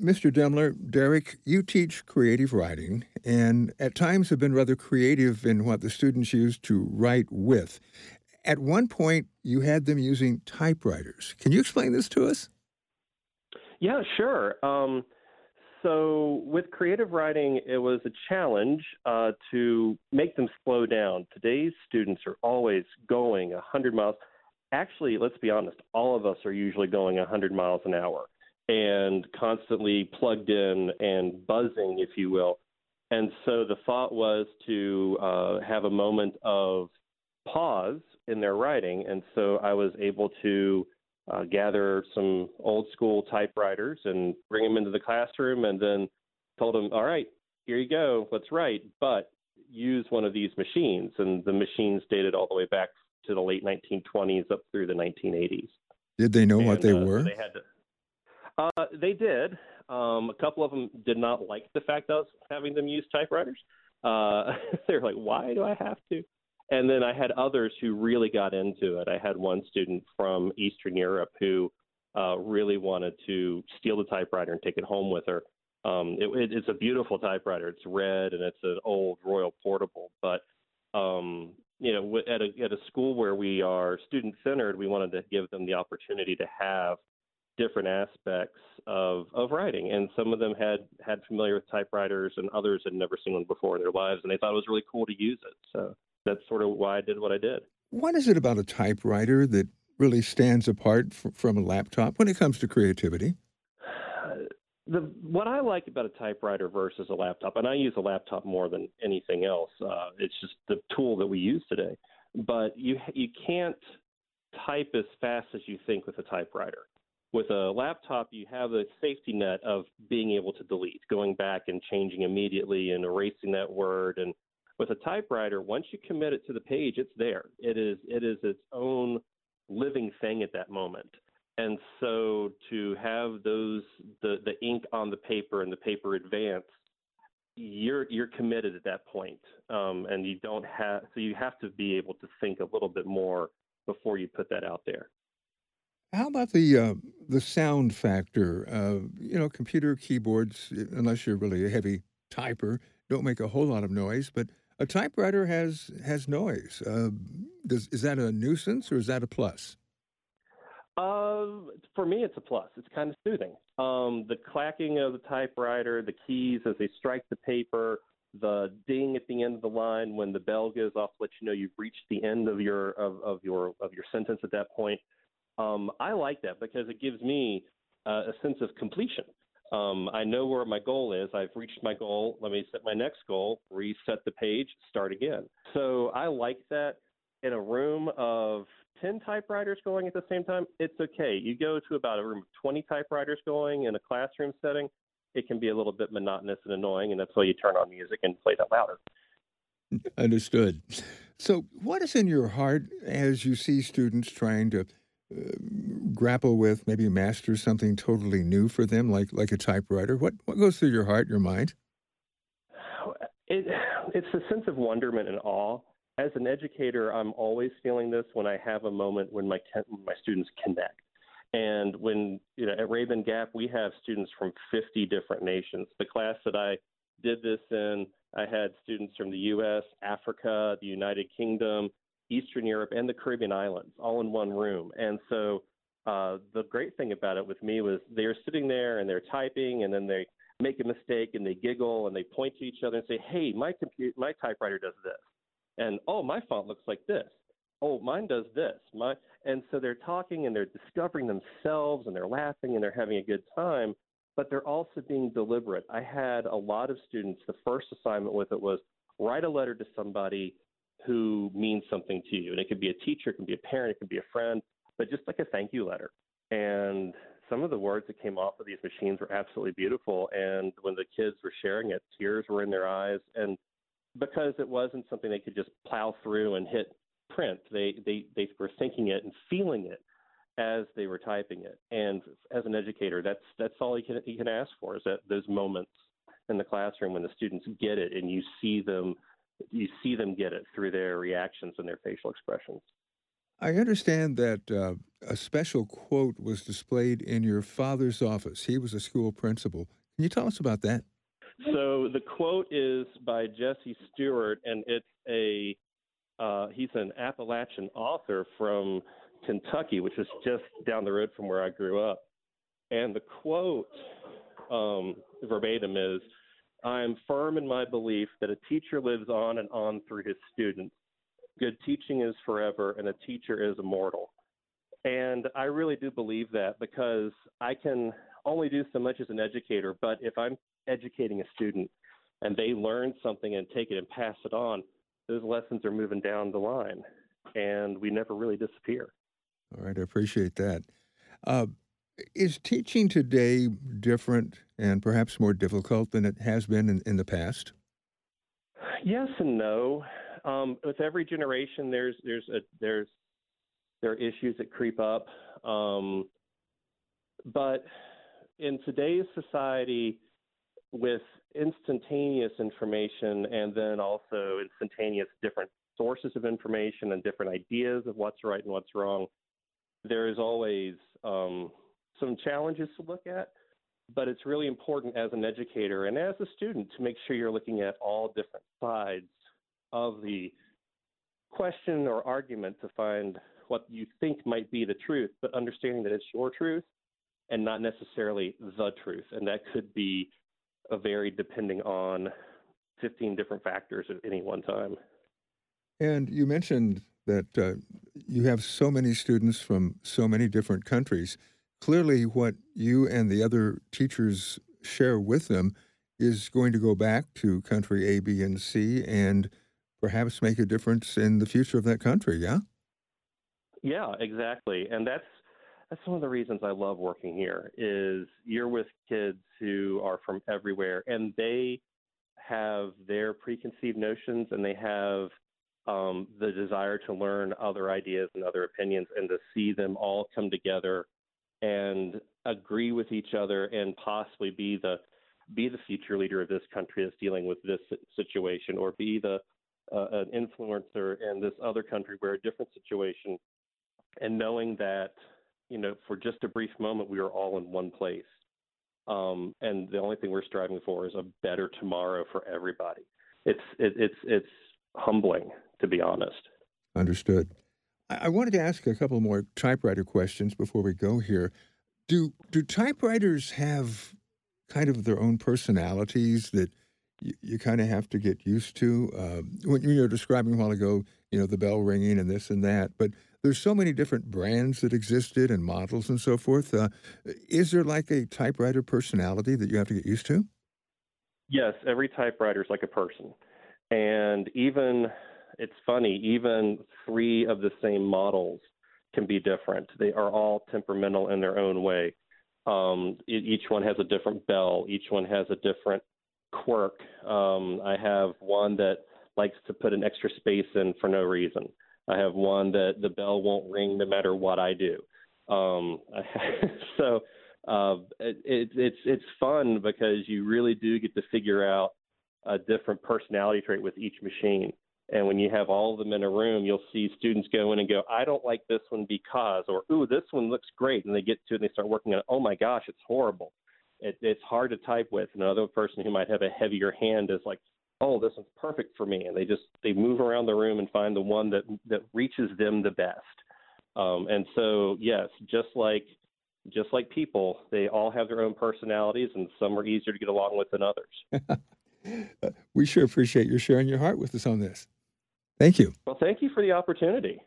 Mr. Demler, Derek, you teach creative writing and at times have been rather creative in what the students use to write with. At one point, you had them using typewriters. Can you explain this to us? Yeah, sure. Um, so, with creative writing, it was a challenge uh, to make them slow down. Today's students are always going 100 miles. Actually, let's be honest, all of us are usually going 100 miles an hour and constantly plugged in and buzzing, if you will. And so the thought was to uh, have a moment of pause in their writing. And so I was able to uh, gather some old school typewriters and bring them into the classroom and then told them, all right, here you go, let's write, but use one of these machines. And the machines dated all the way back to the late 1920s up through the 1980s. Did they know and, what they uh, were? So they had to. Uh, they did. Um, a couple of them did not like the fact that I was having them use typewriters. Uh, they're like, "Why do I have to?" And then I had others who really got into it. I had one student from Eastern Europe who uh, really wanted to steal the typewriter and take it home with her. Um, it, it, it's a beautiful typewriter. It's red and it's an old Royal Portable. But um, you know, at a at a school where we are student centered, we wanted to give them the opportunity to have different aspects of of writing and some of them had had familiar with typewriters and others had never seen one before in their lives and they thought it was really cool to use it so that's sort of why I did what I did. What is it about a typewriter that really stands apart f- from a laptop when it comes to creativity? The what I like about a typewriter versus a laptop, and I use a laptop more than anything else. Uh, it's just the tool that we use today. But you you can't type as fast as you think with a typewriter. With a laptop, you have a safety net of being able to delete, going back and changing immediately and erasing that word and with a typewriter, once you commit it to the page, it's there. It is it is its own living thing at that moment. And so to have those the the ink on the paper and the paper advance, you're you're committed at that point. Um, and you don't have so you have to be able to think a little bit more before you put that out there. How about the uh, the sound factor? Uh, you know, computer keyboards, unless you're really a heavy typer, don't make a whole lot of noise, but a typewriter has has noise. Uh, does, is that a nuisance or is that a plus? Uh, for me, it's a plus. It's kind of soothing. Um, the clacking of the typewriter, the keys as they strike the paper, the ding at the end of the line when the bell goes off let you know you've reached the end of your of, of your of your sentence at that point. Um, I like that because it gives me uh, a sense of completion. Um, I know where my goal is. I've reached my goal. Let me set my next goal, reset the page, start again. So I like that. In a room of 10 typewriters going at the same time, it's okay. You go to about a room of 20 typewriters going in a classroom setting, it can be a little bit monotonous and annoying, and that's why you turn on music and play that louder. Understood. So, what is in your heart as you see students trying to grapple with, maybe master something totally new for them, like like a typewriter? What what goes through your heart, your mind? It, it's a sense of wonderment and awe. As an educator, I'm always feeling this when I have a moment when my my students connect. And when you know at Rabun Gap, we have students from 50 different nations. The class that I did this in, I had students from the U.S., Africa, the United Kingdom, Eastern Europe and the Caribbean islands all in one room. And so uh, the great thing about it with me was they were sitting there and they're typing and then they make a mistake and they giggle and they point to each other and say, "Hey, my computer, my typewriter does this," and "Oh, my font looks like this." "Oh, mine does this." My and so they're talking and they're discovering themselves and they're laughing and they're having a good time, but they're also being deliberate. I had a lot of students. The first assignment with it was write a letter to somebody who means something to you. And it could be a teacher, it can be a parent, it can be a friend, but just like a thank you letter. And some of the words that came off of these machines were absolutely beautiful. And when the kids were sharing it, tears were in their eyes. And because it wasn't something they could just plow through and hit print, they, they, they were thinking it and feeling it as they were typing it. And as an educator, that's, that's all you can, you can ask for is that those moments in the classroom when the students get it and you see them you see them get it through their reactions and their facial expressions. I understand that uh, a special quote was displayed in your father's office. He was a school principal. Can you tell us about that? So the quote is by Jesse Stuart, and it's a uh, he's an Appalachian author from Kentucky, which is just down the road from where I grew up. And the quote um, verbatim is I am firm in my belief that a teacher lives on and on through his students. Good teaching is forever, and a teacher is immortal. And I really do believe that because I can only do so much as an educator, but if I'm educating a student and they learn something and take it and pass it on, those lessons are moving down the line and we never really disappear. All right, I appreciate that. Uh, is teaching today different and perhaps more difficult than it has been in, in the past? Yes and no. Um, with every generation, there's there's a, there's there are issues that creep up, um, but in today's society, with instantaneous information and then also instantaneous different sources of information and different ideas of what's right and what's wrong, there is always um, some challenges to look at. But it's really important as an educator and as a student to make sure you're looking at all different sides of the question or argument to find what you think might be the truth, but understanding that it's your truth and not necessarily the truth. And that could be a varied depending on 15 different factors at any one time. And you mentioned that uh, you have so many students from so many different countries. Clearly, what you and the other teachers share with them is going to go back to country A, B, and C and perhaps make a difference in the future of that country, yeah? Yeah, exactly. And that's that's one of the reasons I love working here is you're with kids who are from everywhere and they have their preconceived notions and they have um, the desire to learn other ideas and other opinions and to see them all come together and agree with each other and possibly be the be the future leader of this country that's dealing with this situation or be the uh, an influencer in this other country where a different situation and knowing that you know, for just a brief moment, we are all in one place. Um, and the only thing we're striving for is a better tomorrow for everybody. It's it, it's it's humbling, to be honest. Understood. I, wanted to ask a couple more typewriter questions before we go here. Do do typewriters have kind of their own personalities that you, you kind of have to get used to? Uh, when you were describing a while ago, you know, the bell ringing and this and that, but there's so many different brands that existed and models and so forth. Uh, is there like a typewriter personality that you have to get used to? Yes, every typewriter is like a person. And even, it's funny, even three of the same models can be different. They are all temperamental in their own way. Um, each one has a different bell, each one has a different quirk. Um, I have one that likes to put an extra space in for no reason. I have one that the bell won't ring no matter what I do. Um, so uh, it, it, it's it's fun because you really do get to figure out a different personality trait with each machine. And when you have all of them in a room, you'll see students go in and go, I don't like this one because, or ooh, this one looks great. And they get to it and they start working on it. Oh my gosh, it's horrible. It, it's hard to type with. And Another person who might have a heavier hand is like, oh, this one's perfect for me, and they just they move around the room and find the one that that reaches them the best. Um, and so, yes, just like just like people, they all have their own personalities, and some are easier to get along with than others. we sure appreciate your sharing your heart with us on this. Thank you. Well, thank you for the opportunity.